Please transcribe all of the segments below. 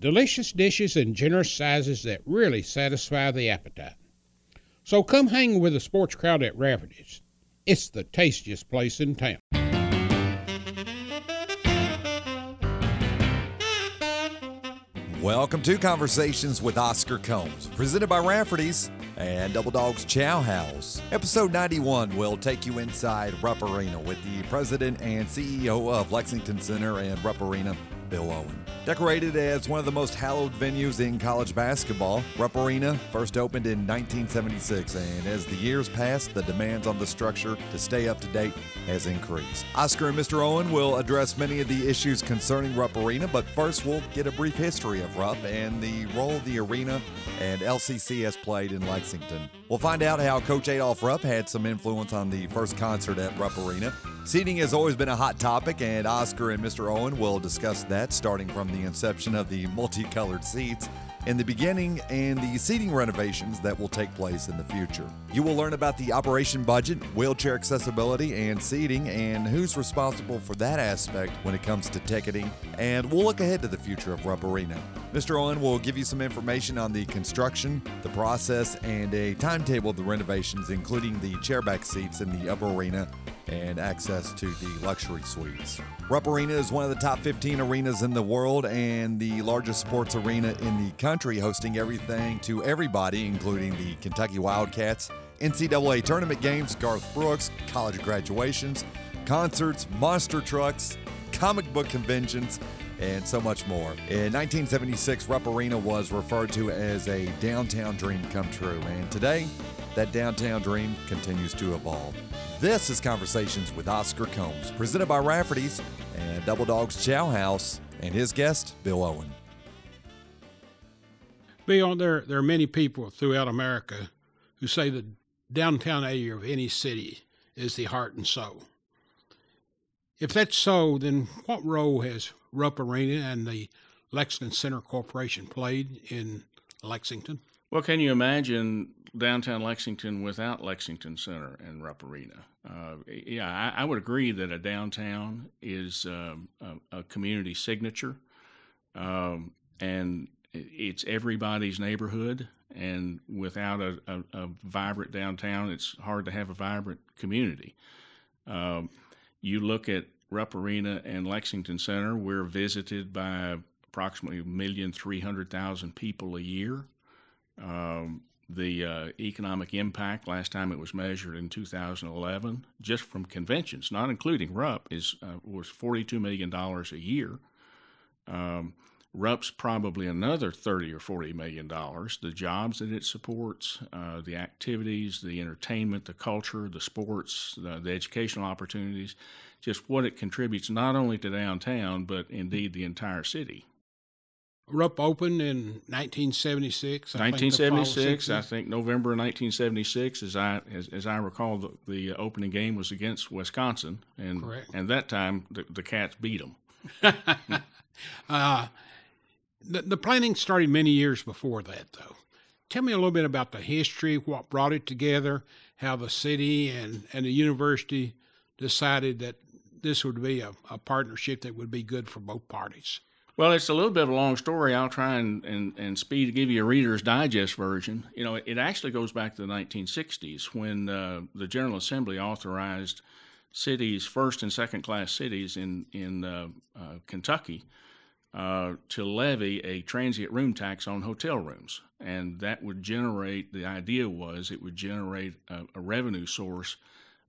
delicious dishes in generous sizes that really satisfy the appetite. So come hang with the sports crowd at Rafferty's. It's the tastiest place in town. Welcome to Conversations with Oscar Combs, presented by Rafferty's and Double Dogs Chow House. Episode 91 will take you inside Rupp Arena with the president and CEO of Lexington Center and Rupp Arena, Bill Owen. Decorated as one of the most hallowed venues in college basketball, Rupp Arena first opened in 1976, and as the years passed, the demands on the structure to stay up to date has increased. Oscar and Mr. Owen will address many of the issues concerning Rupp Arena, but first we'll get a brief history of Rupp and the role the arena and LCC has played in Lexington. We'll find out how Coach Adolph Rupp had some influence on the first concert at Rupp Arena Seating has always been a hot topic, and Oscar and Mr. Owen will discuss that starting from the inception of the multicolored seats in the beginning and the seating renovations that will take place in the future. You will learn about the operation budget, wheelchair accessibility, and seating, and who's responsible for that aspect when it comes to ticketing, and we'll look ahead to the future of Arena. Mr. Owen will give you some information on the construction, the process, and a timetable of the renovations, including the chairback seats in the upper arena and access to the luxury suites. Rupp Arena is one of the top 15 arenas in the world and the largest sports arena in the country, hosting everything to everybody, including the Kentucky Wildcats, NCAA tournament games, Garth Brooks, college graduations, concerts, monster trucks, comic book conventions, and so much more. In 1976, Rupp Arena was referred to as a downtown dream come true, and today, that downtown dream continues to evolve. This is Conversations with Oscar Combs, presented by Rafferty's and Double Dogs Chow House, and his guest, Bill Owen. Bill, there, there are many people throughout America who say the downtown area of any city is the heart and soul. If that's so, then what role has Rupp Arena and the Lexington Center Corporation played in Lexington? Well, can you imagine downtown Lexington without Lexington Center and Rupp Arena. Uh, yeah, I, I, would agree that a downtown is um, a, a, community signature, um, and it's everybody's neighborhood. And without a, a, a, vibrant downtown, it's hard to have a vibrant community. Um, you look at Rupp Arena and Lexington Center, we're visited by approximately a million three hundred thousand people a year. Um, the uh, economic impact last time it was measured in 2011, just from conventions, not including Rupp, is uh, was 42 million dollars a year. Um, Rupp's probably another 30 or 40 million dollars. The jobs that it supports, uh, the activities, the entertainment, the culture, the sports, the, the educational opportunities, just what it contributes not only to downtown but indeed the entire city. Rupp opened in 1976. I 1976, think I think November 1976, as I as, as I recall, the, the, opening game was against Wisconsin, and Correct. and that time the, the Cats beat them. uh, the, the planning started many years before that, though. Tell me a little bit about the history, what brought it together, how the city and, and the university decided that this would be a, a partnership that would be good for both parties. Well, it's a little bit of a long story. I'll try and, and, and speed to give you a Reader's Digest version. You know, it actually goes back to the 1960s when uh, the General Assembly authorized cities, first and second class cities in, in uh, uh, Kentucky, uh, to levy a transient room tax on hotel rooms. And that would generate, the idea was it would generate a, a revenue source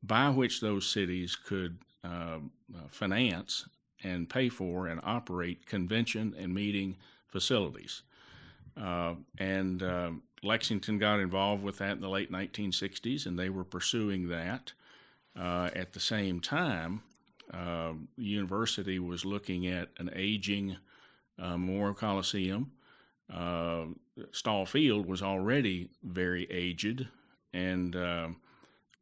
by which those cities could uh, uh, finance and pay for and operate convention and meeting facilities. Uh, and uh, Lexington got involved with that in the late 1960s, and they were pursuing that. Uh, at the same time, uh, university was looking at an aging uh, Memorial Coliseum, uh, Stoll Field was already very aged, and uh,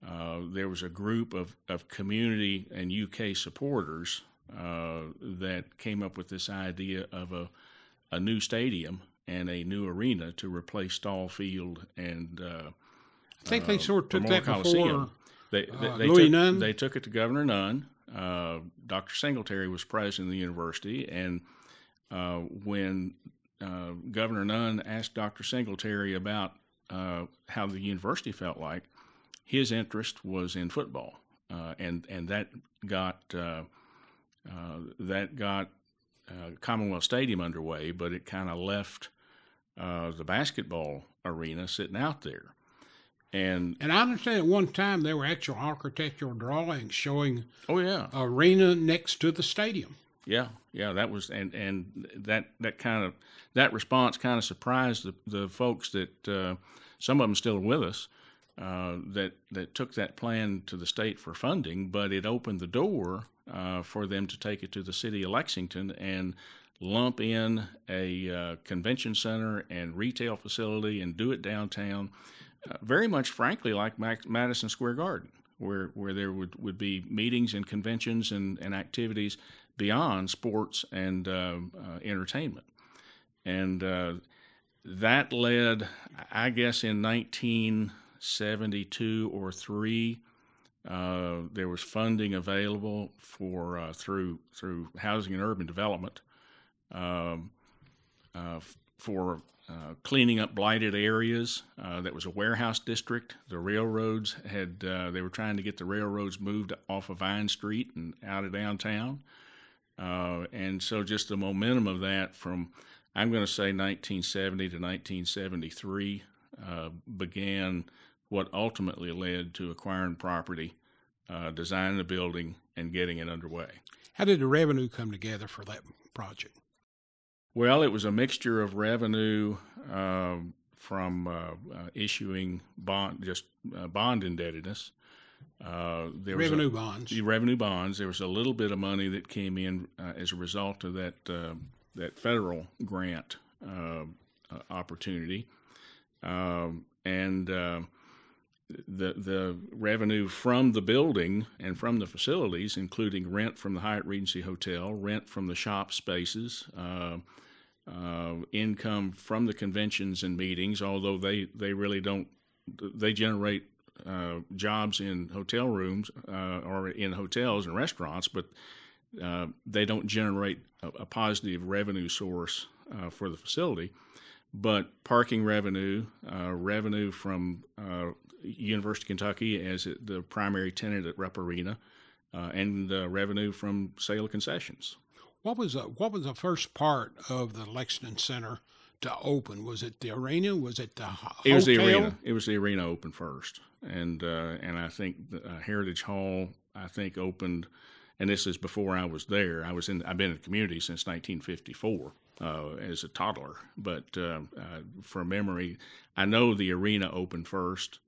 uh, there was a group of, of community and UK supporters uh, that came up with this idea of a, a new stadium and a new arena to replace Stoll Field and uh, I think they sort of took Memorial that Coliseum. before. They, they, uh, they Louis took, Nunn? They took it to Governor Nunn. Uh, Dr. Singletary was president of the university, and uh, when uh, Governor Nunn asked Dr. Singletary about uh, how the university felt like, his interest was in football, uh, and and that got uh, uh, that got uh, Commonwealth Stadium underway, but it kind of left uh, the basketball arena sitting out there. And And I understand at one time there were actual architectural drawings showing oh yeah, arena next to the stadium. Yeah, yeah, that was and and that that kind of that response kind of surprised the, the folks that uh, some of them still with us uh, that that took that plan to the state for funding, but it opened the door uh, for them to take it to the city of Lexington and lump in a uh, convention center and retail facility and do it downtown, uh, very much, frankly, like Mac- Madison Square Garden, where where there would, would be meetings and conventions and, and activities beyond sports and uh, uh, entertainment. And uh, that led, I guess, in 1972 or three, uh, there was funding available for uh, through through housing and urban development um, uh, for cleaning up blighted areas. That was a warehouse district. The railroads had they were trying to get the railroads moved off of Vine Street and out of downtown. Uh, and so just the momentum of that from, I'm going to say 1970 to 1973, uh, began what ultimately led to acquiring property, uh, designing the building, and getting it underway. How did the revenue come together for that project? Well, it was a mixture of revenue um from uh, uh, issuing bond, just uh, bond indebtedness. Uh, there was a- revenue bonds. the revenue bonds. There was a little bit of money that came in uh, as a result of that uh, that federal grant uh, uh, opportunity, um, and uh, the the revenue from the building and from the facilities, including rent from the Hyatt Regency Hotel, rent from the shop spaces. Uh, uh, income from the conventions and meetings, although they, they really don't, they generate uh, jobs in hotel rooms uh, or in hotels and restaurants, but uh, they don't generate a, a positive revenue source uh, for the facility. But parking revenue, uh, revenue from uh, University of Kentucky as it, the primary tenant at Rupp Arena, uh, and uh, revenue from sale of concessions. What was the, what was the first part of the Lexington Center to open? Was it the arena? Was it the ho- It was the arena. It was the arena open first, and uh, and I think the, uh, Heritage Hall I think opened, and this is before I was there. I was in. I've been in the community since 1954 uh, as a toddler, but uh, uh, from memory, I know the arena opened first,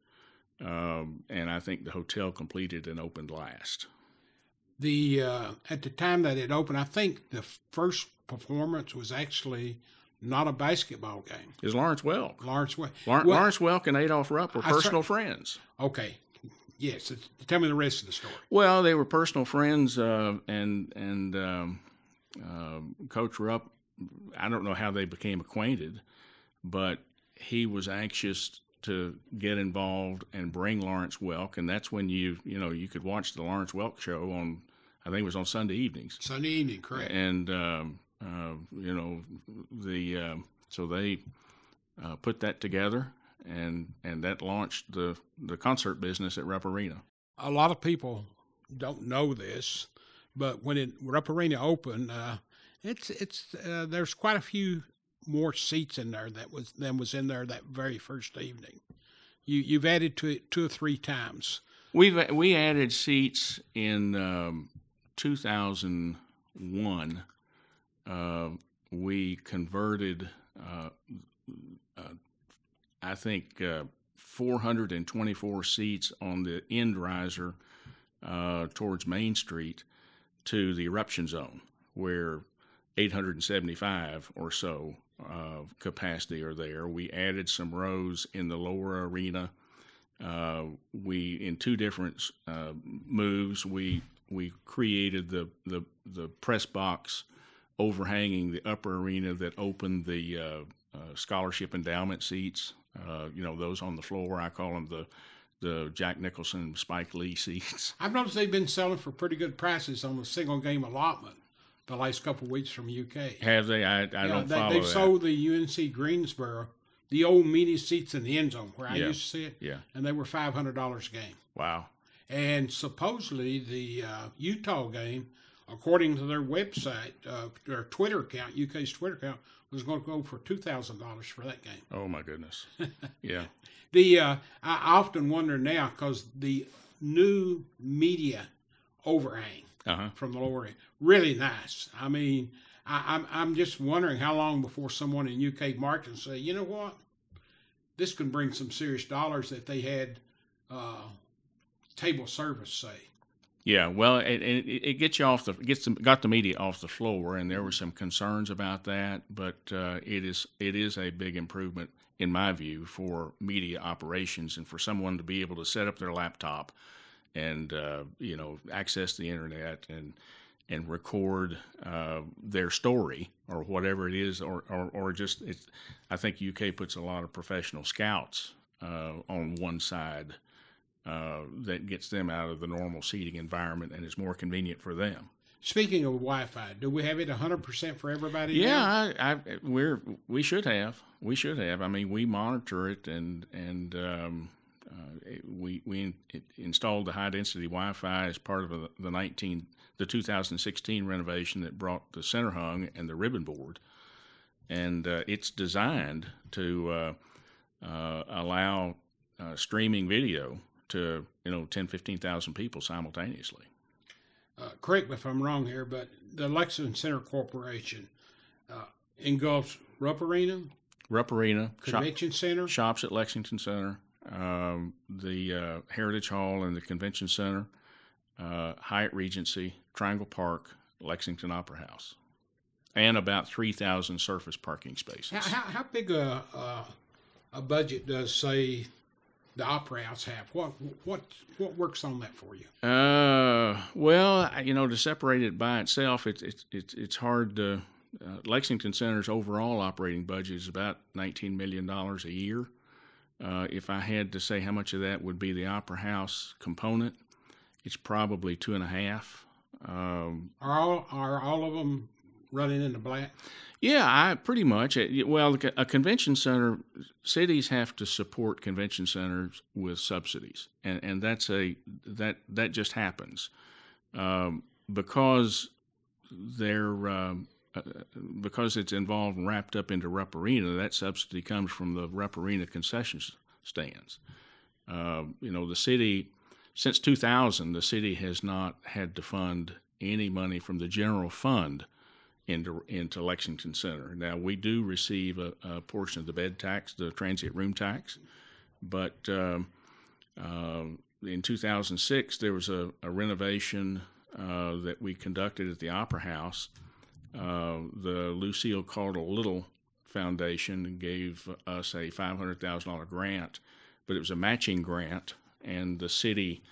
um, and I think the hotel completed and opened last. The uh, at the time that it opened, I think the first performance was actually not a basketball game. Is Lawrence Welk? Lawrence Welk. Lar- Well, Lawrence Welk and Adolph Rupp were I personal friends. Okay. Yes. Tell me the rest of the story. Well, they were personal friends, uh, and and um, uh, Coach Rupp. I don't know how they became acquainted, but he was anxious to get involved and bring Lawrence Welk, and that's when you you know you could watch the Lawrence Welk show on. I think it was on Sunday evenings, Sunday evening, correct? and um, uh, you know the um so they uh, put that together, and and that launched the the concert business at Rupp Arena. a lot of people don't know this, but when it Rupp Arena opened, uh, it's it's uh, there's quite a few more seats in there that was than was in there that very first evening. You you've added to it two or three times. We've we added seats in um, 2001. Uh, we converted, uh, uh, I think, uh, 424 seats on the end riser towards Main Street to the eruption zone, where 875 or so uh, capacity are there. We added some rows in the lower arena. Uh, we in two different uh, moves we we created the, the the press box overhanging the upper arena that opened the uh, uh, scholarship endowment seats. Uh, you know those on the floor. I call them the the Jack Nicholson Spike Lee seats. I've noticed they've been selling for pretty good prices on the single game allotment the last couple of weeks from UK. Have they? I, I yeah, don't they, follow They've that. sold the UNC Greensboro the old media seats in the end zone where I Yeah. used to sit. Yeah. And they were five hundred dollars a game. Wow. And supposedly the uh, Utah game, according to their website, uh, their Twitter account, UK's Twitter account, was going to go for two thousand dollars for that game. Oh my goodness. yeah. The uh, I often wonder now because the new media overhang Uh huh. from the lower end really nice. I mean, I, I'm I'm just wondering how long before someone in UK market say, you know what, this can bring some serious dollars if they had uh, table service, say. Yeah, well, it, it, it gets you off the gets the, got the media off the floor, and there were some concerns about that, but uh, it is it is a big improvement in my view for media operations and for someone to be able to set up their laptop and uh, you know access the internet and and record uh, their story or whatever it is, or or, or just it's, I think UK puts a lot of professional scouts uh, on one side uh, that gets them out of the normal seating environment and is more convenient for them. Speaking of Wi-Fi, do we have it 100% for everybody? Yeah, I, I, we're we should have we should have. I mean, we monitor it and and um, uh, it- we we in, it installed the high density Wi-Fi as part of the, the 19 the 2016 renovation that brought the center hung and the ribbon board, and uh, it's designed to uh, uh, allow uh, streaming video to you know 10 15,000 people simultaneously. Uh, correct me if I'm wrong here, but the Lexington Center Corporation uh, engulfs Rupp Arena, Rupp Arena, shop, Convention Center, shops at Lexington Center, um, the uh, Heritage Hall and the Convention Center, uh, Hyatt Regency, Triangle Park, Lexington Opera House, and about 3,000 surface parking spaces. How, how, how big a, a a budget does say the Opera House have? What what what works on that for you? Uh, well, you know, to separate it by itself, it's it's it's, it's hard to. Uh, Lexington Center's overall operating budget is about nineteen million dollars a year. Uh, if I had to say how much of that would be the Opera House component, it's probably two and a half. Um, Are all are all of them running into black? yeah, I pretty much. Well, a convention center, cities have to support convention centers with subsidies, and and that's a that that just happens um, because they're um, uh, because it's involved and wrapped up into Rupp Arena. That subsidy comes from the Rupp Arena concession stands. Uh, you know, the city since 2000, the city has not had to fund any money from the general fund into into Lexington Center. Now we do receive a, a portion of the bed tax, the transient room tax, but um, uh, in 2006 there was a, a renovation uh, that we conducted at the Opera House. Uh, the Lucille Caudill Little Foundation gave us a $500,000 grant, but it was a matching grant, and the city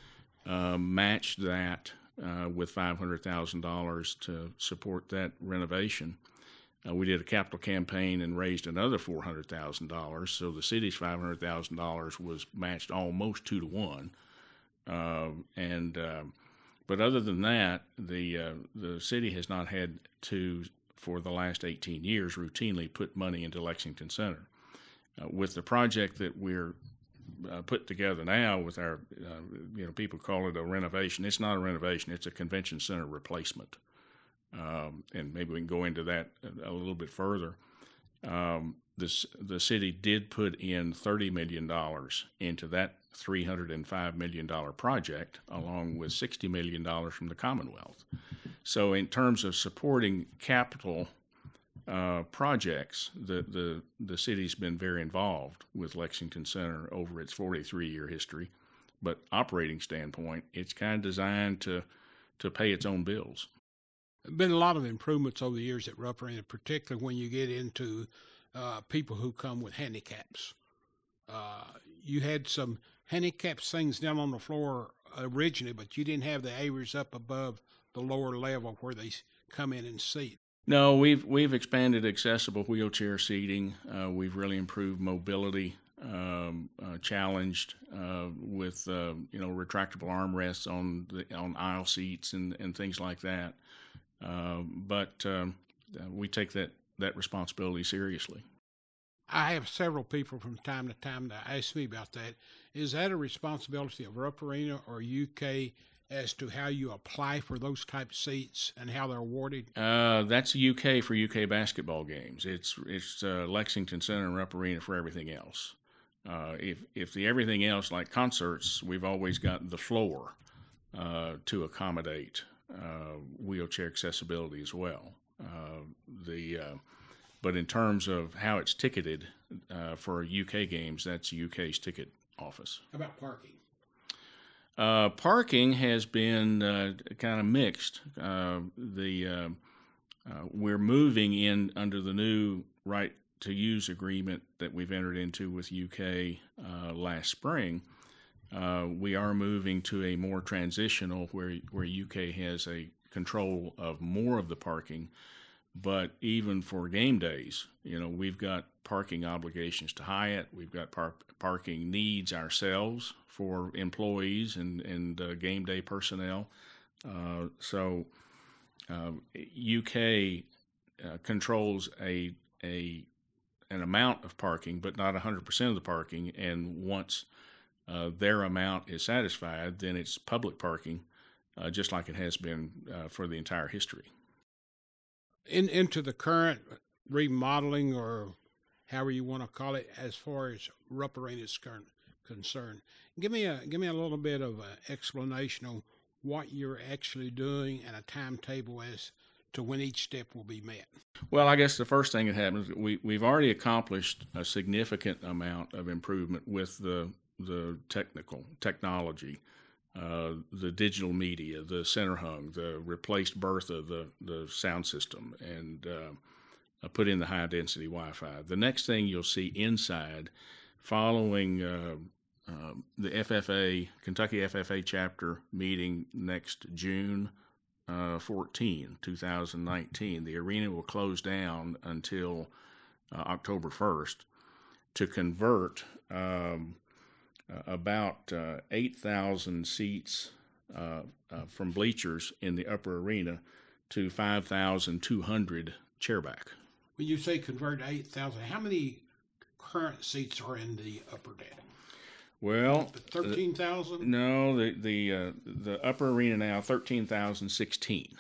uh, matched that uh, with $500,000 to support that renovation. Uh, we did a capital campaign and raised another $400,000. So the city's $500,000 was matched almost two to one. Um, and um but other than that, the uh, the city has not had to, for the last 18 years, routinely put money into Lexington Center. Uh, with the project that we're uh, put together now with our, uh, you know, people call it a renovation. It's not a renovation; it's a convention center replacement. Um, and maybe we can go into that a, little bit further. Um, this the city did put in thirty million dollars into that three hundred and five million dollar project, along with sixty million dollars from the Commonwealth. So, in terms of supporting capital uh, projects, the, the, the city's been very involved with Lexington Center over its 43 year history. But operating standpoint, it's kind of designed to, to pay its own bills. There been a lot of improvements over the years at Rupp Arena, particularly when you get into uh, people who come with handicaps. Uh, you had some handicap things down on the floor originally, but you didn't have the areas up above the lower level where they come in and seat. No, we've we've expanded accessible wheelchair seating. Uh, we've really improved mobility. Um, uh, challenged uh, with uh, you know retractable armrests on the on aisle seats and, and things like that. Uh, but um, we take that that responsibility seriously. I have several people from time to time that ask me about that. Is that a responsibility of Rupp Arena or UK as to how you apply for those type seats and how they're awarded? Uh, that's UK for UK basketball games. It's it's uh, Lexington Center and Rupp Arena for everything else. Uh, if if the everything else like concerts, we've always got the floor uh, to accommodate uh, wheelchair accessibility as well. Uh, the but in terms of how it's ticketed for UK games, that's UK's ticket office. How about parking? Uh, parking has been uh, kind of mixed. Uh, the uh, uh, we're moving in under the new right to use agreement that we've entered into with UK uh, last spring. we are moving to a more transitional where where UK has a control of more of the parking. But even for game days, you know, we've got parking obligations to Hyatt. We've got par- parking needs ourselves for employees and and uh, game day personnel. Uh, so uh, UK uh, controls a a an amount of parking, but not 100% of the parking. And once uh, their amount is satisfied, then it's public parking, uh, just like it has been for the entire history. In into the current remodeling or however you want to call it, as far as Rupp Arena is concerned. Give me a give me a little bit of an explanation on what you're actually doing and a timetable as to when each step will be met. Well, I guess the first thing that happens we we've already accomplished a significant amount of improvement with the the technical technology. Uh, the digital media, the center hung, the replaced Bertha, the the sound system, and uh, uh, put in the high density Wi Fi. The next thing you'll see inside, following uh, uh, the FFA, Kentucky FFA chapter meeting next June uh, 14, 2019, the arena will close down until uh, October 1st to convert um, about 8,000 seats from bleachers in the upper arena to 5,200 chairback. When you say convert 8,000, how many current seats are in the upper deck? Well, thirteen thousand. No, the the uh, the upper arena now thirteen thousand sixteen.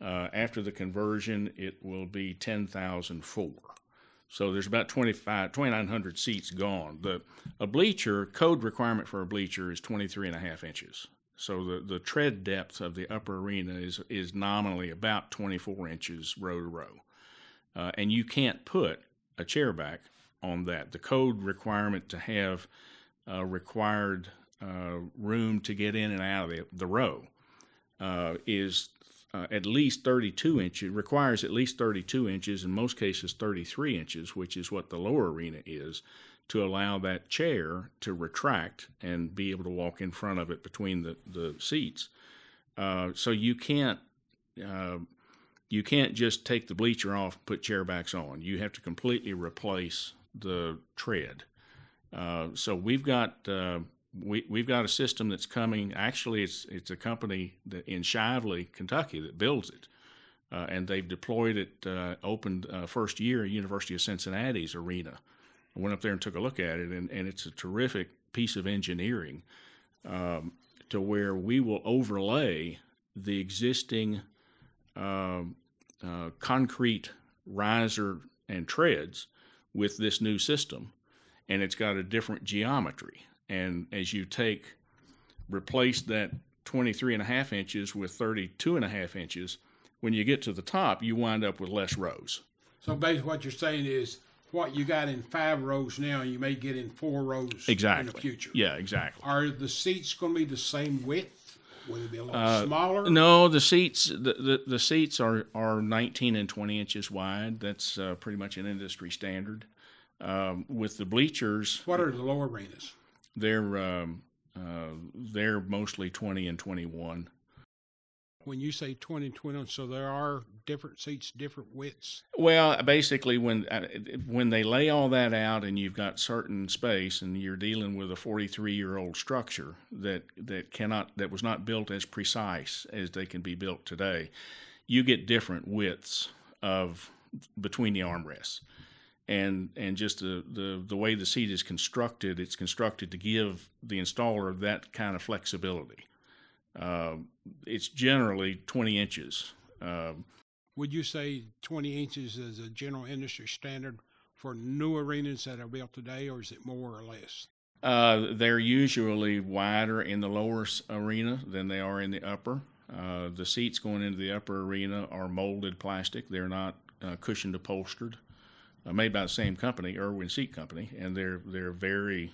Uh, after the conversion, it will be ten thousand four. So there's about 25, 2,900 seats gone. The a bleacher code requirement for a bleacher is 23 and a half inches. So the, the tread depth of the upper arena is is nominally about 24 inches row to row uh, and you can't put a chair back on that. The code requirement to have uh, required uh, room to get in and out of the, the row uh, is uh, at least 32 inches, requires at least 32 inches, in most cases 33 inches, which is what the lower arena is, to allow that chair to retract and be able to walk in front of it between the, the seats. Uh, so you can't you can't just take the bleacher off and put chair backs on. You have to completely replace the tread. Uh, so we've got uh, we we've got a system that's coming. Actually, it's it's a company in Shively, Kentucky, that builds it, uh, and they've deployed it. Uh, opened uh, first year University of Cincinnati's arena. I went up there and took a look at it, and, and it's a terrific piece of engineering um, to where we will overlay the existing um, uh, concrete riser and treads with this new system, and it's got a different geometry. And as you take, replace that 23 and a half inches with 32 and a half inches, when you get to the top, you wind up with less rows. So basically, what you're saying is what you got in five rows now, you may get in four rows exactly. in the future. Yeah, exactly. Are the seats going to be the same width? Will it be a little uh, smaller? No, the seats the, the, the, seats are, are 19 and 20 inches wide. That's uh, pretty much an industry standard. Um, with the bleachers, what are the lower arenas? They're um, uh, they're mostly 20 and 21 when you say 20 20 so there are different seats different widths? Well basically when uh, when they lay all that out and you've got certain space and you're dealing with a 43 year old structure that that cannot that was not built as precise as they can be built today you get different widths of between the armrests and and just the, the the way the seat is constructed it's constructed to give the installer that kind of flexibility uh, it's generally 20 inches. Uh, Would you say 20 inches is a general industry standard for new arenas that are built today, or is it more or less? Uh, they're usually wider in the lower arena than they are in the upper. Uh, the seats going into the upper arena are molded plastic. They're not uh, cushioned upholstered. Uh, made by the same company, Irwin Seat Company, and they're they're very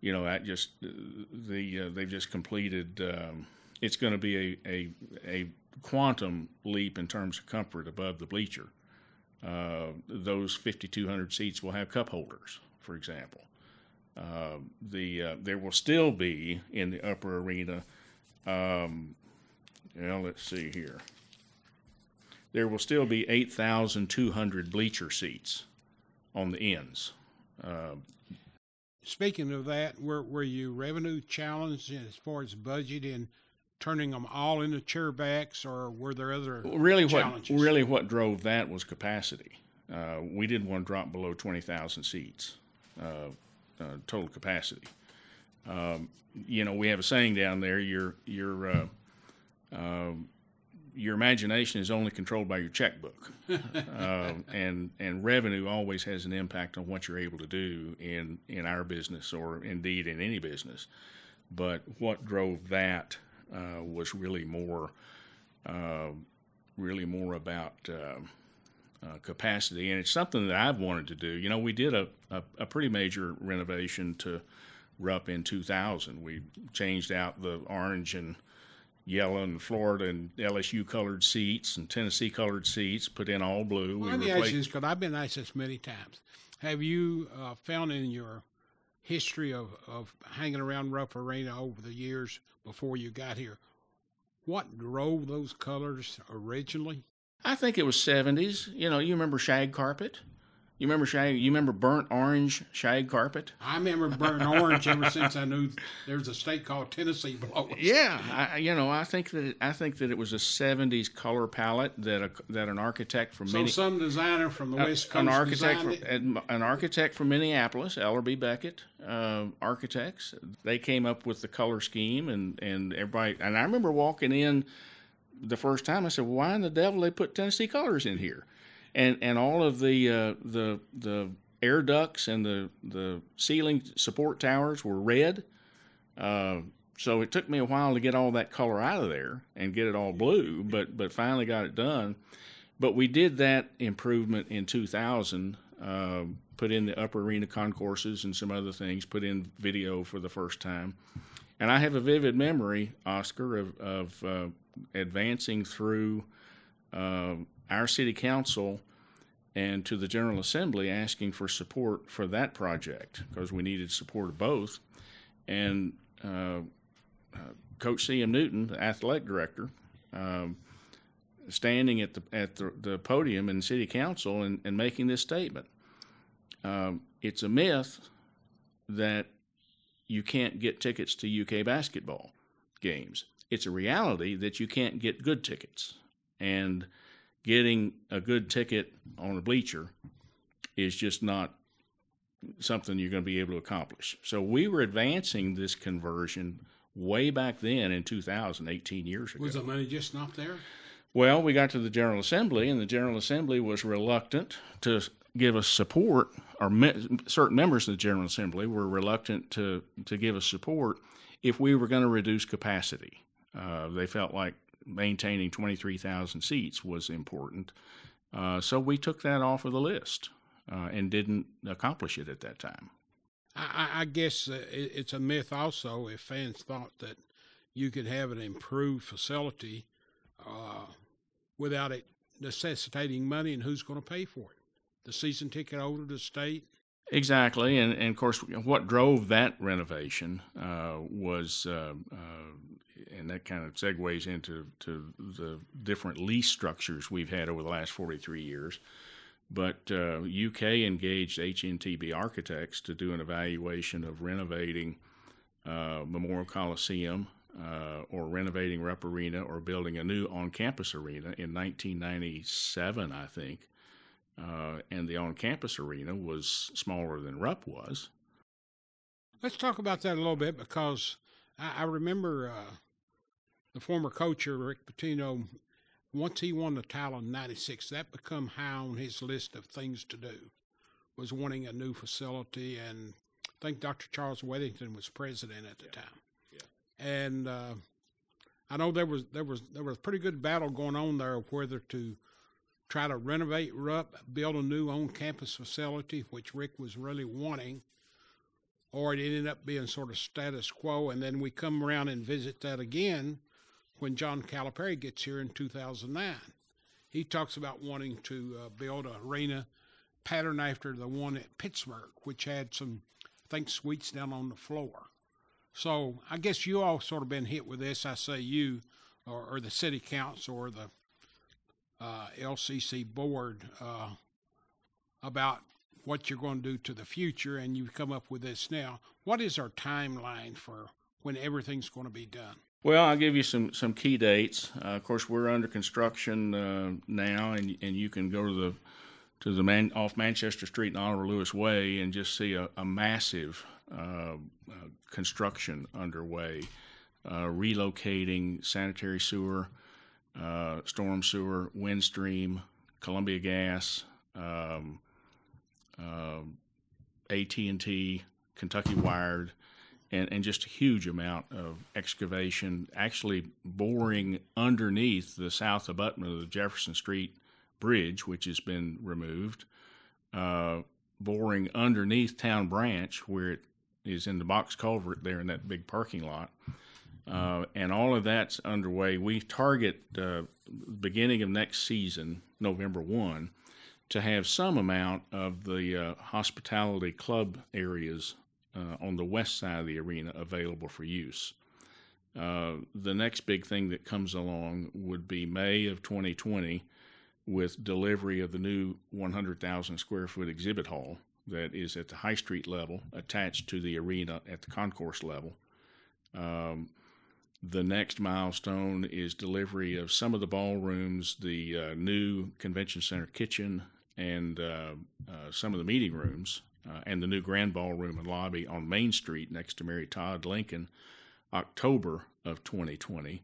you know, that just the uh, they've just completed. Um, it's going to be a, a a quantum leap in terms of comfort above the bleacher. Uh, those 5,200 seats will have cup holders, for example. Uh, the uh, there will still be in the upper arena. Um, well, let's see here. There will still be 8,200 bleacher seats on the ends. Uh, Speaking of that, were were you revenue challenged as far as budget and turning them all into chairbacks, or were there other really challenges? what really what drove that was capacity. Uh, we didn't want to drop below twenty thousand seats uh, uh, total capacity. Um, you know, we have a saying down there: your your uh, um, your imagination is only controlled by your checkbook, uh, and and revenue always has an impact on what you're able to do in in our business or indeed in any business. But what drove that uh, was really more, uh, really more about uh, uh, capacity, and it's something that I've wanted to do. You know, we did a a, a pretty major renovation to Rupp in 2000. We changed out the orange and yellow and Florida and LSU colored seats and Tennessee colored seats, put in all blue. Well, let me ask you this because I've been asked this many times. Have you uh, found in your history of, of hanging around Rupp Arena over the years before you got here, what drove those colors originally? I think it was 70s. You know, you remember shag carpet? You remember shag? You remember burnt orange shag carpet? I remember burnt orange ever since I knew there's a state called Tennessee below us. Yeah, I, you know, I think that it, I think that it was a '70s color palette that a, that an architect from so many, some designer from the West Coast an architect from, an architect from Minneapolis, Ellerbe Beckett uh, Architects. They came up with the color scheme, and and everybody. And I remember walking in the first time. I said, "Why in the devil they put Tennessee colors in here?" And and all of the uh, the the air ducts and the the ceiling support towers were red. Uh, so it took me a while to get all that color out of there and get it all blue, but but finally got it done. But we did that improvement in 2000. Uh, put in the upper arena concourses and some other things. Put in video for the first time, and I have a vivid memory, Oscar, of of uh, advancing through uh, our city council and to the General Assembly asking for support for that project because we needed support of both. And uh, uh, Coach C.M. Newton, the athletic director, um, standing at the at the, the, podium in City Council and, and making this statement. Um, it's a myth that you can't get tickets to UK basketball games. It's a reality that you can't get good tickets. And getting a good ticket on a bleacher is just not something you're going to be able to accomplish. So we were advancing this conversion way back then in 2018 years ago. Was the money just not there? Well, we got to the General Assembly, and the General Assembly was reluctant to give us support, or me- certain members of the General Assembly were reluctant to, to give us support if we were going to reduce capacity. Uh, they felt like maintaining 23,000 seats was important. Uh, so we took that off of the list uh, and didn't accomplish it at that time. I, I guess uh, it's a myth also if fans thought that you could have an improved facility uh, without it necessitating money, and who's going to pay for it? The season ticket holder, the state. Exactly, and, and of course, what drove that renovation uh, was, uh, uh, and that kind of segues into to the different lease structures we've had over the last 43 years. But UK uh, engaged HNTB architects to do an evaluation of renovating uh, Memorial Coliseum uh, or renovating Rupp Arena or building a new on-campus arena in 1997, I think uh, and the on-campus arena was smaller than Rupp was. Let's talk about that a little bit because I, I remember uh, the former coach Rick Pitino. Once he won the title in '96, that became high on his list of things to do. Was wanting a new facility, and I think Dr. Charles Wethington was president at the yeah. time. Yeah. And uh, I know there was there was there was a pretty good battle going on there of whether to try to renovate Rupp, build a new on campus facility, which Rick was really wanting, or it ended up being sort of status quo. And then we come around and visit that again when John Calipari gets here in 2009. He talks about wanting to uh, build an arena pattern after the one at Pittsburgh, which had some, I think, suites down on the floor. So I guess you all sort of been hit with this. I say you, or, or the city council, or the uh, LCC board uh, about what you're going to do to the future, and you've come up with this now. What is our timeline for when everything's going to be done? Well, I'll give you some, some key dates. Uh, of course, we're under construction uh, now, and and you can go to the to the man off Manchester Street and Oliver Lewis Way and just see a, a massive uh, uh, construction underway, relocating sanitary sewer uh, storm sewer, Windstream, Columbia Gas, um, uh, AT&T, Kentucky Wired, and, and just a huge amount of excavation, actually boring underneath the south abutment of the Jefferson Street Bridge, which has been removed, uh, boring underneath Town Branch, where it is in the box culvert there in that big parking lot. Uh, and all of that's underway. We target uh, beginning of next season, November 1, to have some amount of the uh, hospitality club areas uh, on the west side of the arena available for use. Uh, the next big thing that comes along would be May of 2020 with delivery of the new 100,000 square foot exhibit hall that is at the High Street level attached to the arena at the concourse level. Um, the next milestone is delivery of some of the ballrooms, the uh, new convention center kitchen, and uh, uh, some of the meeting rooms, uh, and the new grand ballroom and lobby on Main Street next to Mary Todd Lincoln, October of 2020,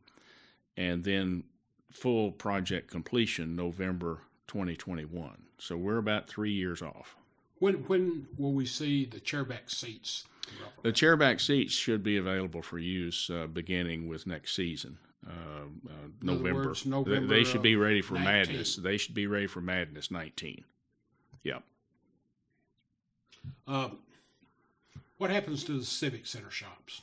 and then full project completion November 2021. So we're about three years off. When when will we see the chairback seats the chairback seats should be available for use uh, beginning with next season. Uh, uh, November. Words, November. They, they, should be ready for 19. Madness. They should be ready for Madness 19. Yep. Um, what happens to the Civic Center shops?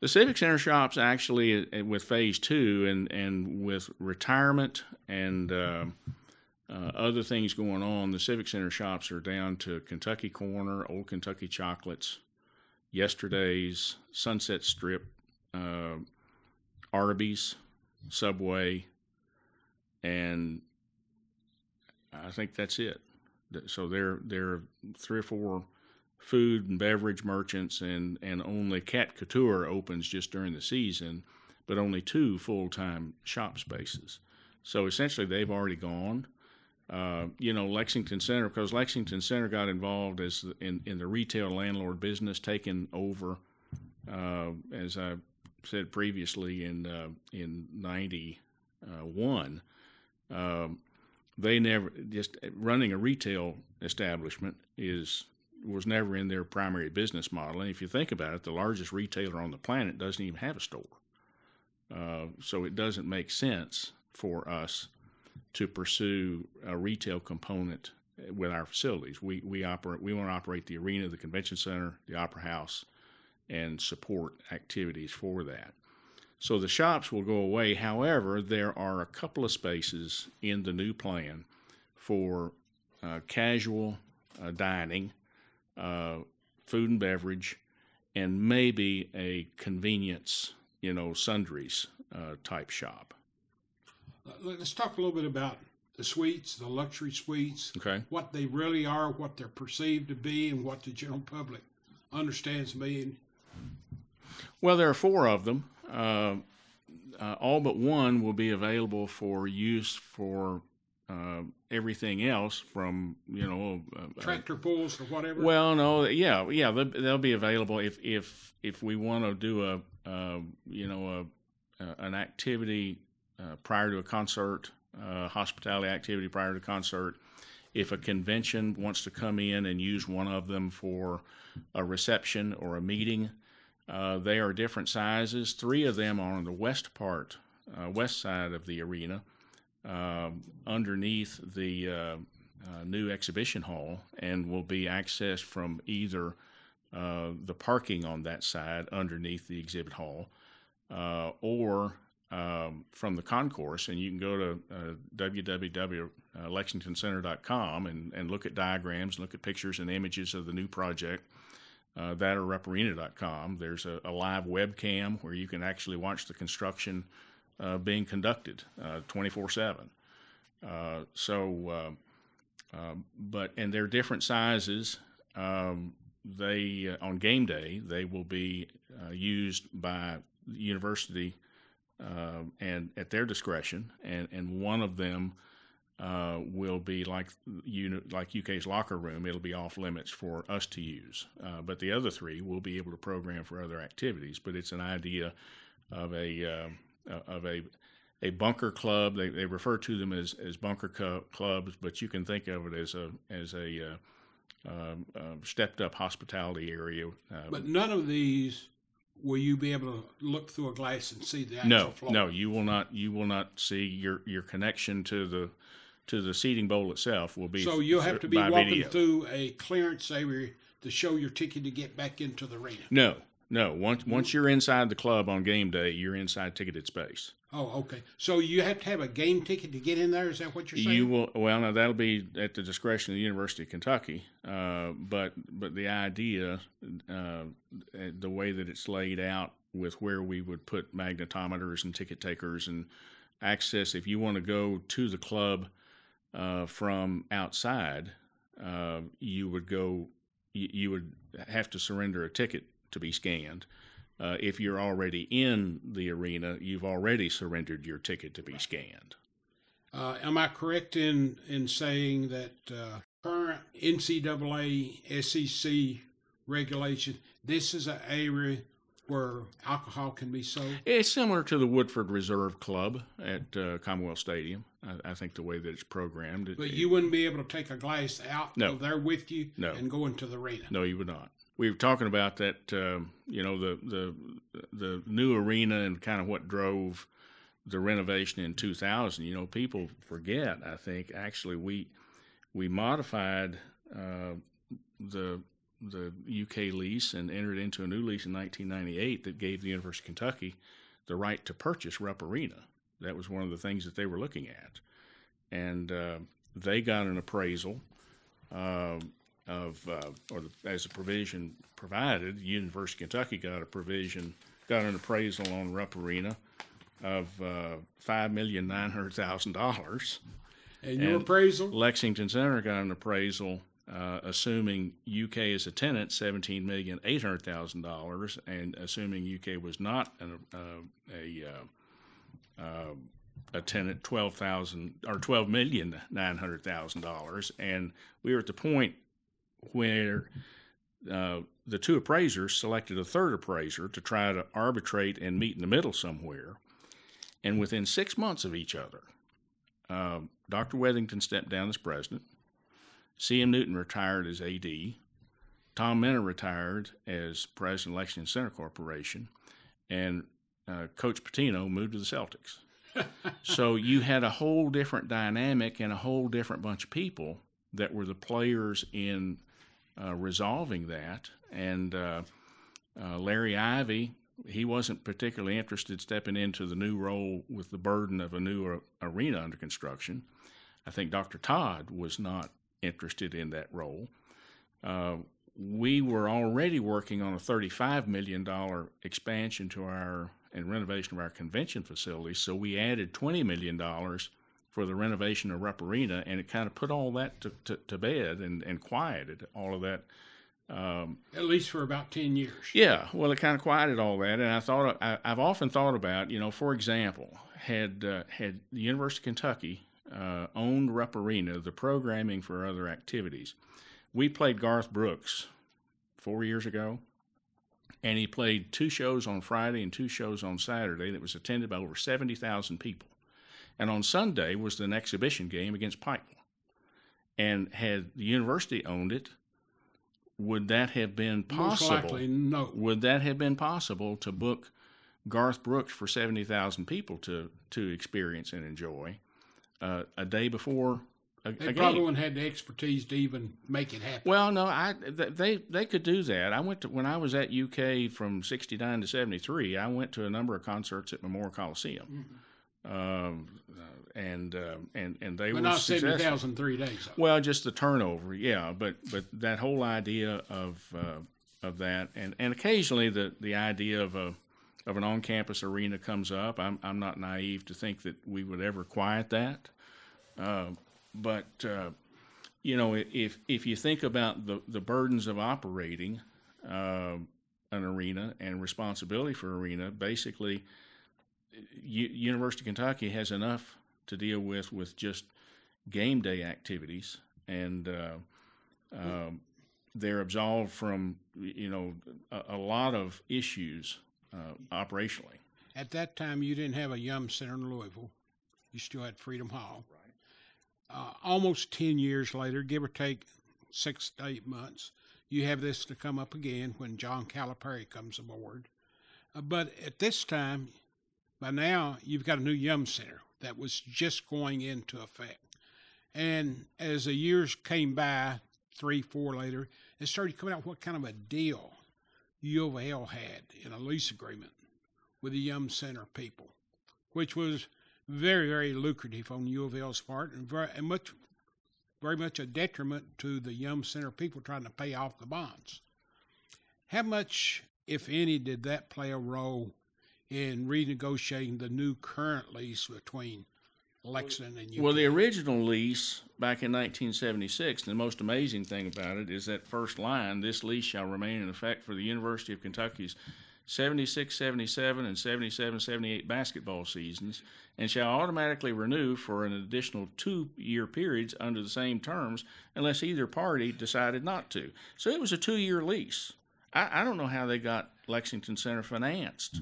The Civic Center shops actually, uh, with Phase Two and and with retirement and uh, uh, other things going on, the Civic Center shops are down to Kentucky Corner, Old Kentucky Chocolates, yesterday's Sunset Strip, uh, Arby's, Subway, and I think that's it. So there there are three or four food and beverage merchants, and and only Cat Couture opens just during the season, but only two full time shop spaces. So essentially, they've already gone. Uh, you know, Lexington Center, because Lexington Center got involved as in, in the retail landlord business, taking over, uh, as I said previously in uh, in '91. Um, they never just running a retail establishment is was never in their primary business model. And if you think about it, the largest retailer on the planet doesn't even have a store. Uh, so it doesn't make sense for us to pursue a retail component with our facilities. We we operate we want to operate the arena, the convention center, the opera house, and support activities for that. So the shops will go away. However, there are a couple of spaces in the new plan for uh, casual uh, dining, uh, food and beverage, and maybe a convenience, you know, sundries uh, type shop. Let's talk a little bit about the suites, the luxury suites, Okay. what they really are, what they're perceived to be, and what the general public understands being. Well, there are four of them. Uh, uh, all but one will be available for use for uh, everything else from you know uh, Tractor pulls or whatever. Well, no, yeah, yeah, they'll, they'll be available if if if we want to do a uh, you know a, a an activity uh, prior to a concert, uh, hospitality activity prior to concert. If a convention wants to come in and use one of them for a reception or a meeting, uh, they are different sizes. Three of them are on the west part, uh, west side of the arena, um underneath the uh, uh, new exhibition hall, and will be accessed from either the parking on that side underneath the exhibit hall, or um, from the concourse. And you can go to uh, www.lexingtoncenter.com and, and look at diagrams, look at pictures and images of the new project uh, that or rupparena.com. There's a, a live webcam where you can actually watch the construction uh, being conducted 24 7. So, uh, um, but, and they're different sizes. Um, they, uh, on game day, they will be uh, used by the university uh, and at their discretion, and, and one of them uh, will be like you like UK's locker room. It'll be off limits for us to use, uh, but the other three will be able to program for other activities. But it's an idea of a uh, of a a bunker club. They, they refer to them as, as bunker cu- clubs, but you can think of it as a as a uh, um, uh, stepped up hospitality area. But none of these will you be able to look through a glass and see the actual no, floor? no, you will not. You will not see your your connection to the to the seating bowl itself will be. So you'll have to be walking video. through a clearance area to show your ticket to get back into the arena. No, no. Once once you're inside the club on game day, you're inside ticketed space. Oh, okay. So you have to have a game ticket to get in there. Is that what you're saying? You will. Well, now that'll be at the discretion of the University of Kentucky. Uh, but but the idea, uh, the way that it's laid out with where we would put magnetometers and ticket takers and access, if you want to go to the club uh, from outside, uh, you would go. You, you would have to surrender a ticket to be scanned. Uh, if you're already in the arena, you've already surrendered your ticket to be scanned. Uh, am I correct in in saying that uh, current NCAA SEC regulation, this is an area where alcohol can be sold? It's similar to the Woodford Reserve Club at uh, Commonwealth Stadium. I, I, think the way that it's programmed. But you wouldn't be able to take a glass out No. there with you No. and go into the arena. No, you would not. We were talking about that. Um, you know, the the the new arena and kind of what drove the renovation in 2000. You know, people forget. I think actually we we modified uh, the the UK lease and entered into a new lease in 1998 that gave the University of Kentucky the right to purchase Rupp Arena. That was one of the things that they were looking at, and uh, they got an appraisal. Um of uh, or the, as a provision provided, the University of Kentucky got a provision, got an appraisal on Rupp Arena of uh, five million nine hundred thousand dollars. And your And- appraisal? Lexington Center got an appraisal, uh, assuming UK is a tenant, seventeen million eight hundred thousand dollars, and assuming UK was not an, uh, a uh, uh, a tenant, twelve thousand or twelve million nine hundred thousand dollars, and we were at the point where uh, the two appraisers selected a third appraiser to try to arbitrate and meet in the middle somewhere, and within six months of each other, uh, Dr. Wethington stepped down as president. C.M. Newton retired as AD. Tom Minter retired as president of Lexington Center Corporation. And uh, Coach Pitino moved to the Celtics. so you had a whole different dynamic and a whole different bunch of people that were the players in resolving that. And uh, uh, Larry Ivy he wasn't particularly interested stepping into the new role with the burden of a new arena under construction. I think Dr. Todd was not interested in that role. Uh, we were already working on a $35 million expansion to our and renovation of our convention facilities, so we added $20 million for the renovation of Rupp Arena, and it kind of put all that to, to, to bed and, and quieted all of that um, At least for about 10 years. Yeah, well, it kind of quieted all that. And I thought, I, have often thought about, you know, for example, had, uh, had the University of Kentucky uh, owned Rupp Arena, the programming for other activities, we played Garth Brooks four years ago, and he played two shows on Friday and two shows on Saturday that was attended by over 70,000 people. And on Sunday was an exhibition game against Pikeville. And had the university owned it, would that have been possible? Most likely, no. Would that have been possible to book Garth Brooks for seventy thousand people to to experience and enjoy uh, a day before? A, they a probably game? wouldn't have the expertise to even make it happen. Well, no, I they they could do that. I went to when I was at UK from '69 to '73. I went to a number of concerts at Memorial Coliseum. Mm-hmm. Um, and uh, and and they but were not seventy thousand three days. Well, just the turnover, yeah. But but that whole idea of uh, of that, and, and occasionally the the idea of a of an on campus arena comes up. I'm I'm not naive to think that we would ever quiet that, uh, but uh, you know if if you think about the the burdens of operating uh, an arena and responsibility for arena, basically. U- University of Kentucky has enough to deal with with just game day activities, and uh, um, they're absolved from you know a, a lot of issues uh, operationally. At that time, you didn't have a Yum Center in Louisville. You still had Freedom Hall. Right. Uh, almost ten years later, give or take six to eight months, you have this to come up again when John Calipari comes aboard. Uh, but at this time, by now, you've got a new Yum Center that was just going into effect. And as the years came by, three, four later, it started coming out what kind of a deal U of L had in a lease agreement with the Yum Center people, which was very, very lucrative on U of L's part and very and much, very much a detriment to the Yum Center people trying to pay off the bonds. How much, if any, did that play a role in renegotiating the new current lease between Lexington and UK. Well, the original lease back in 1976, the most amazing thing about it is that first line this lease shall remain in effect for the University of Kentucky's 76 77 and 77 78 basketball seasons and shall automatically renew for an additional two year periods under the same terms unless either party decided not to. So it was a two year lease. I, I, don't know how they got Lexington Center financed.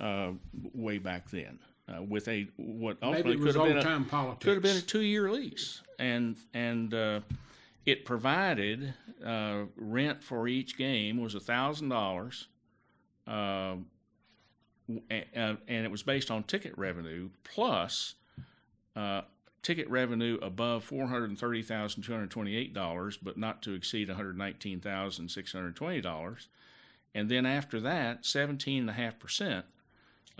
Uh, way back then. Uh, with a what ultimately could have been a could have been a two year lease, and and uh, it provided uh, rent for each game was a thousand dollars, uh, and it was based on ticket revenue plus uh, ticket revenue above four hundred thirty thousand two hundred twenty eight dollars, but not to exceed one hundred nineteen thousand six hundred twenty dollars, and then after that seventeen and a half percent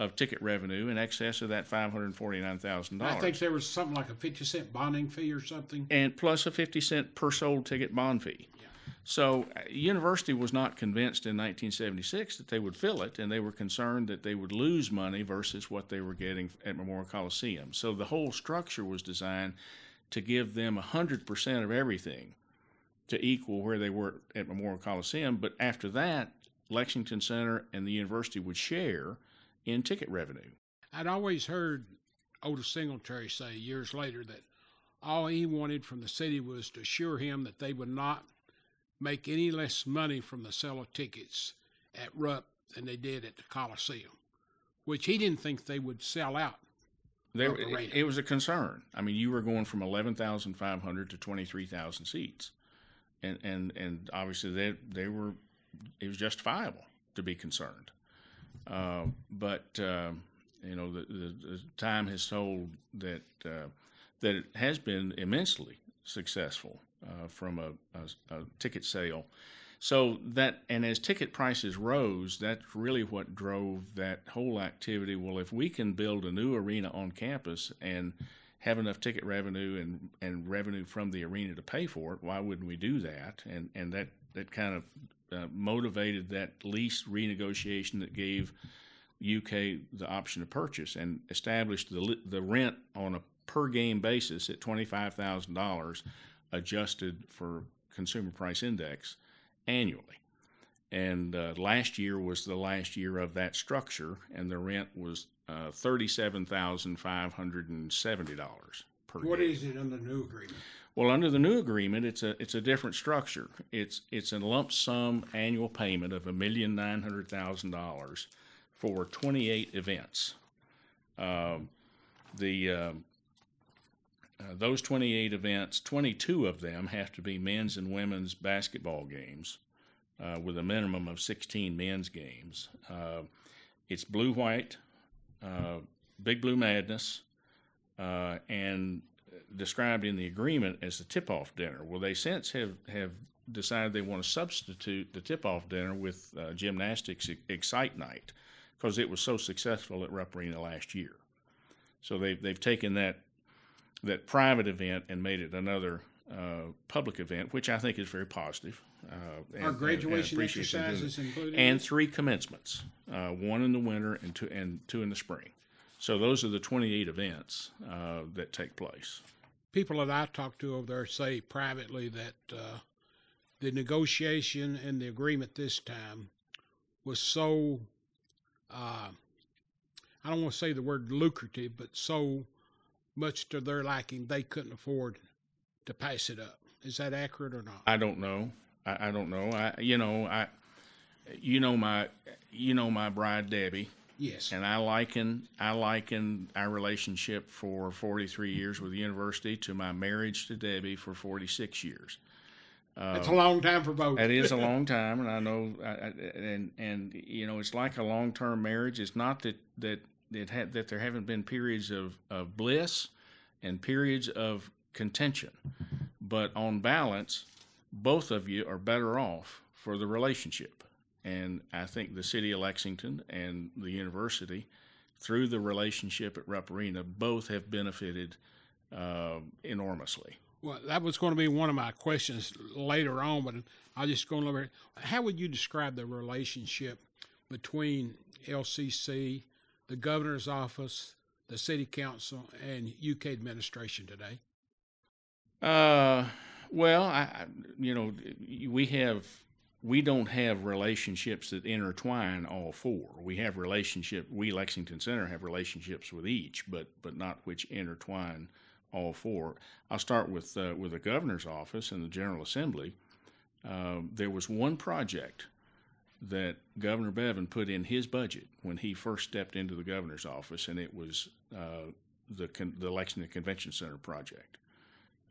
of ticket revenue in excess of that five hundred forty nine thousand dollars. I think there was something like a fifty cent bonding fee or something, and plus a fifty cent per sold ticket bond fee. Yeah. So, uh, university was not convinced in 1976 that they would fill it, and they were concerned that they would lose money versus what they were getting at Memorial Coliseum. So, the whole structure was designed to give them 100% of everything to equal where they were at Memorial Coliseum. But after that, Lexington Center and the university would share in ticket revenue. I'd always heard Otis Singletary say years later that all he wanted from the city was to assure him that they would not make any less money from the sale of tickets at Rupp than they did at the Coliseum, which he didn't think they would sell out. There, it, it was a concern. I mean, you were going from eleven thousand five hundred to twenty three thousand seats, and and and obviously they they were it was justifiable to be concerned. Uh, but uh, you know, the, the, the, time has told that uh, that it has been immensely successful uh, from a, a, a, ticket sale. So that, and as ticket prices rose, that's really what drove that whole activity. Well, if we can build a new arena on campus and have enough ticket revenue and, and revenue from the arena to pay for it, why wouldn't we do that? And and that that kind of uh, motivated that lease renegotiation that gave UK the option to purchase and established the the rent on a per game basis at twenty five thousand dollars, adjusted for consumer price index annually. And uh, last year was the last year of that structure, and the rent was uh, thirty-seven thousand five hundred and seventy dollars per. What game. is it under the new agreement? Well, under the new agreement, it's a it's a different structure. It's it's a lump sum annual payment of a million nine hundred thousand dollars for twenty-eight events. Um, the um, uh, those 28 events, 22 of them have to be men's and women's basketball games uh, with a minimum of 16 men's games. Uh, it's blue white, uh, big blue madness, uh, and described in the agreement as the tip off dinner. Well, they since have, have decided they want to substitute the tip off dinner with uh, gymnastics Excite Night because it was so successful at Rupp Arena last year. So they've, they've taken that that private event and made it another uh, public event, which I think is very positive. Uh, and, Our graduation and, and exercises included? and three commencements, uh, one in the winter and two and two in the spring. So those are the 28 events uh, that take place. People that I talk to over there say privately that uh, the negotiation and the agreement this time was so, uh, I don't want to say the word lucrative, but so much to their liking they couldn't afford to pass it up. Is that accurate or not? I don't know. I, I don't know. I you know I you know my you know my bride Debbie. Yes. And I liken I liken our relationship for 43 years with the university to my marriage to Debbie for 46 years. That's a long time for both. It is a long time, and I know, I, I, and and you know, it's like a long term marriage. It's not that that it had that there haven't been periods of of bliss and periods of contention, but on balance, both of you are better off for the relationship. And I think the city of Lexington and the university, through the relationship at Rupp Arena, both have benefited uh, enormously. Well, that was going to be one of my questions later on, but I'll just going over. How would you describe the relationship between LCC, the governor's office, the city council, and UK administration today? Uh, well, I- you know, we have we don't have relationships that intertwine all four. We have relationship. We Lexington Center have relationships with each, but but not which intertwine all four. I'll start with uh, with the governor's office and the General Assembly. Uh, there was one project that Governor Bevin put in his budget when he first stepped into the governor's office, and it was uh, the con- the Lexington Convention Center project.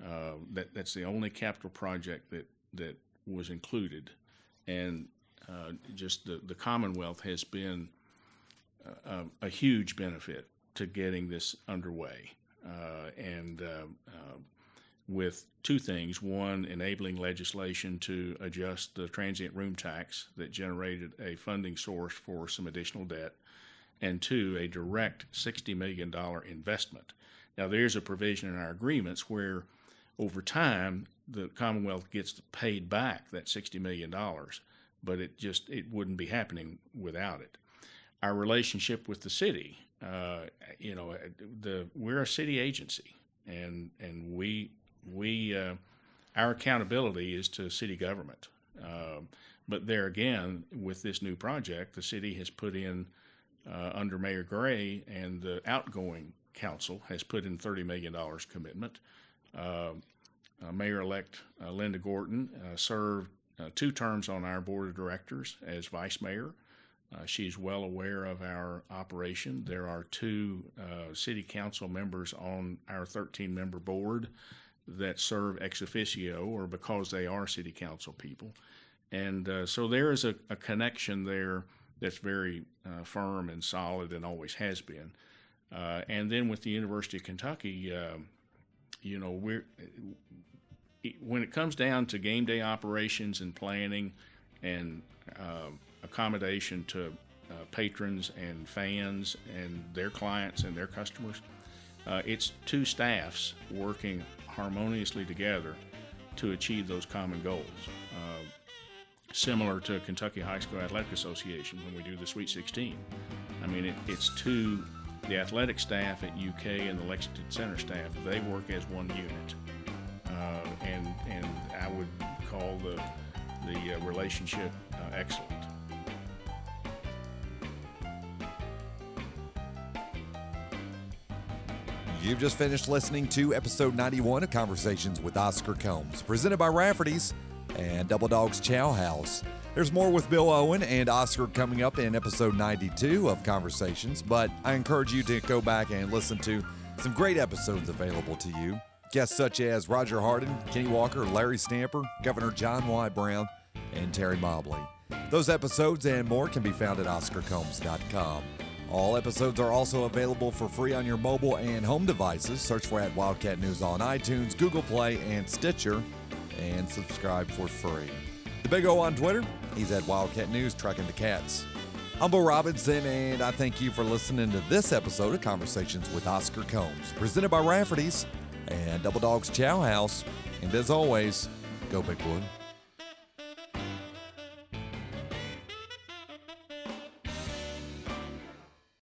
Uh, that that's the only capital project that that was included, and uh, just the the Commonwealth has been a, a, a huge benefit to getting this underway, uh, and uh, uh, with two things: one, enabling legislation to adjust the transient room tax that generated a funding source for some additional debt, and two, a direct sixty million dollar investment. Now, there's a provision in our agreements where over time the Commonwealth gets paid back that $60 million, but it just it wouldn't be happening without it. Our relationship with the city, uh, you know, the we're a city agency, and and we we uh, our accountability is to city government. Uh, but there again, with this new project, the city has put in uh, under Mayor Gray and the outgoing council has put in $30 million commitment. Uh, uh, Mayor-elect uh, Linda Gorton uh, served uh, two terms on our board of directors as vice mayor. Uh, she's well aware of our operation. There are two city council members on our 13-member board that serve ex officio or because they are city council people. And so there is a, a, connection there that's very firm and solid and always has been. and then with the University of Kentucky, um, you know, we're when it comes down to game day operations and planning, and uh, accommodation to uh, patrons and fans and their clients and their customers. Uh, it's two staffs working harmoniously together to achieve those common goals. Uh, similar to Kentucky High School Athletic Association when we do the Sweet 16. I mean, it, it's two, the athletic staff at UK and the Lexington Center staff, they work as one unit. Uh, and, and I would call the, the uh, relationship uh, excellent. You've just finished listening to episode 91 of Conversations with Oscar Combs, presented by Rafferty's and Double Dogs Chow House. There's more with Bill Owen and Oscar coming up in episode 92 of Conversations, but I encourage you to go back and listen to some great episodes available to you. Guests such as Roger Harden, Kenny Walker, Larry Stamper, Governor John Y. Brown, and Terry Mobley. Those episodes and more can be found at OscarCombs.com. All episodes are also available for free on your mobile and home devices. Search for at Wildcat News on iTunes, Google Play, and Stitcher, and subscribe for free. The Big O on Twitter, he's at Wildcat News, trucking the cats. I'm Bill Robinson, and I thank you for listening to this episode of Conversations with Oscar Combs, presented by Rafferty's and Double Dogs Chow House. And as always, go Big Wood.